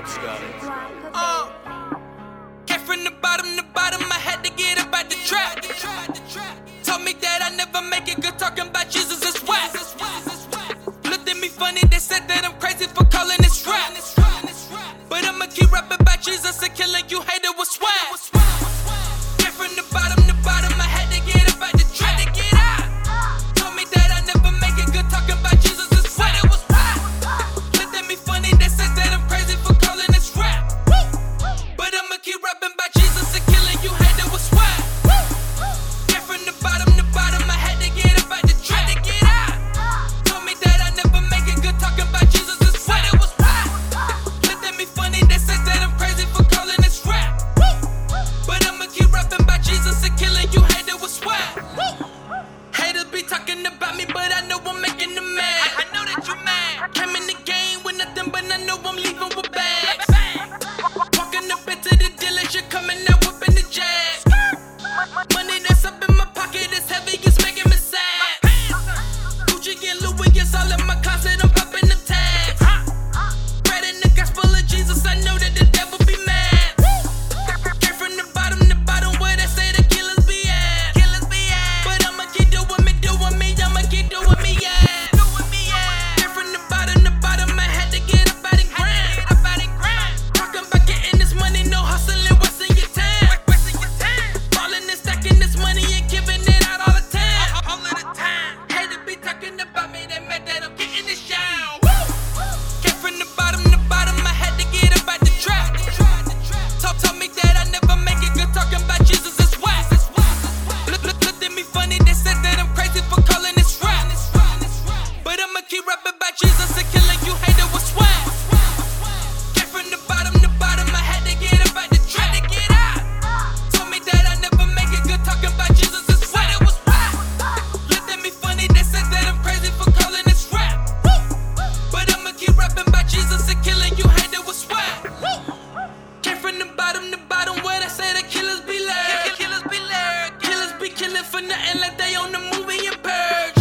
Yep, Scotty. Uh, came from the bottom to bottom, I had to get up out the trap. Told me that I never make it good talking about Jesus is whack. Looked at me funny, they said that I'm crazy for calling this rap. But I'ma keep rapping about Jesus and killing you and let they own the movie and purge.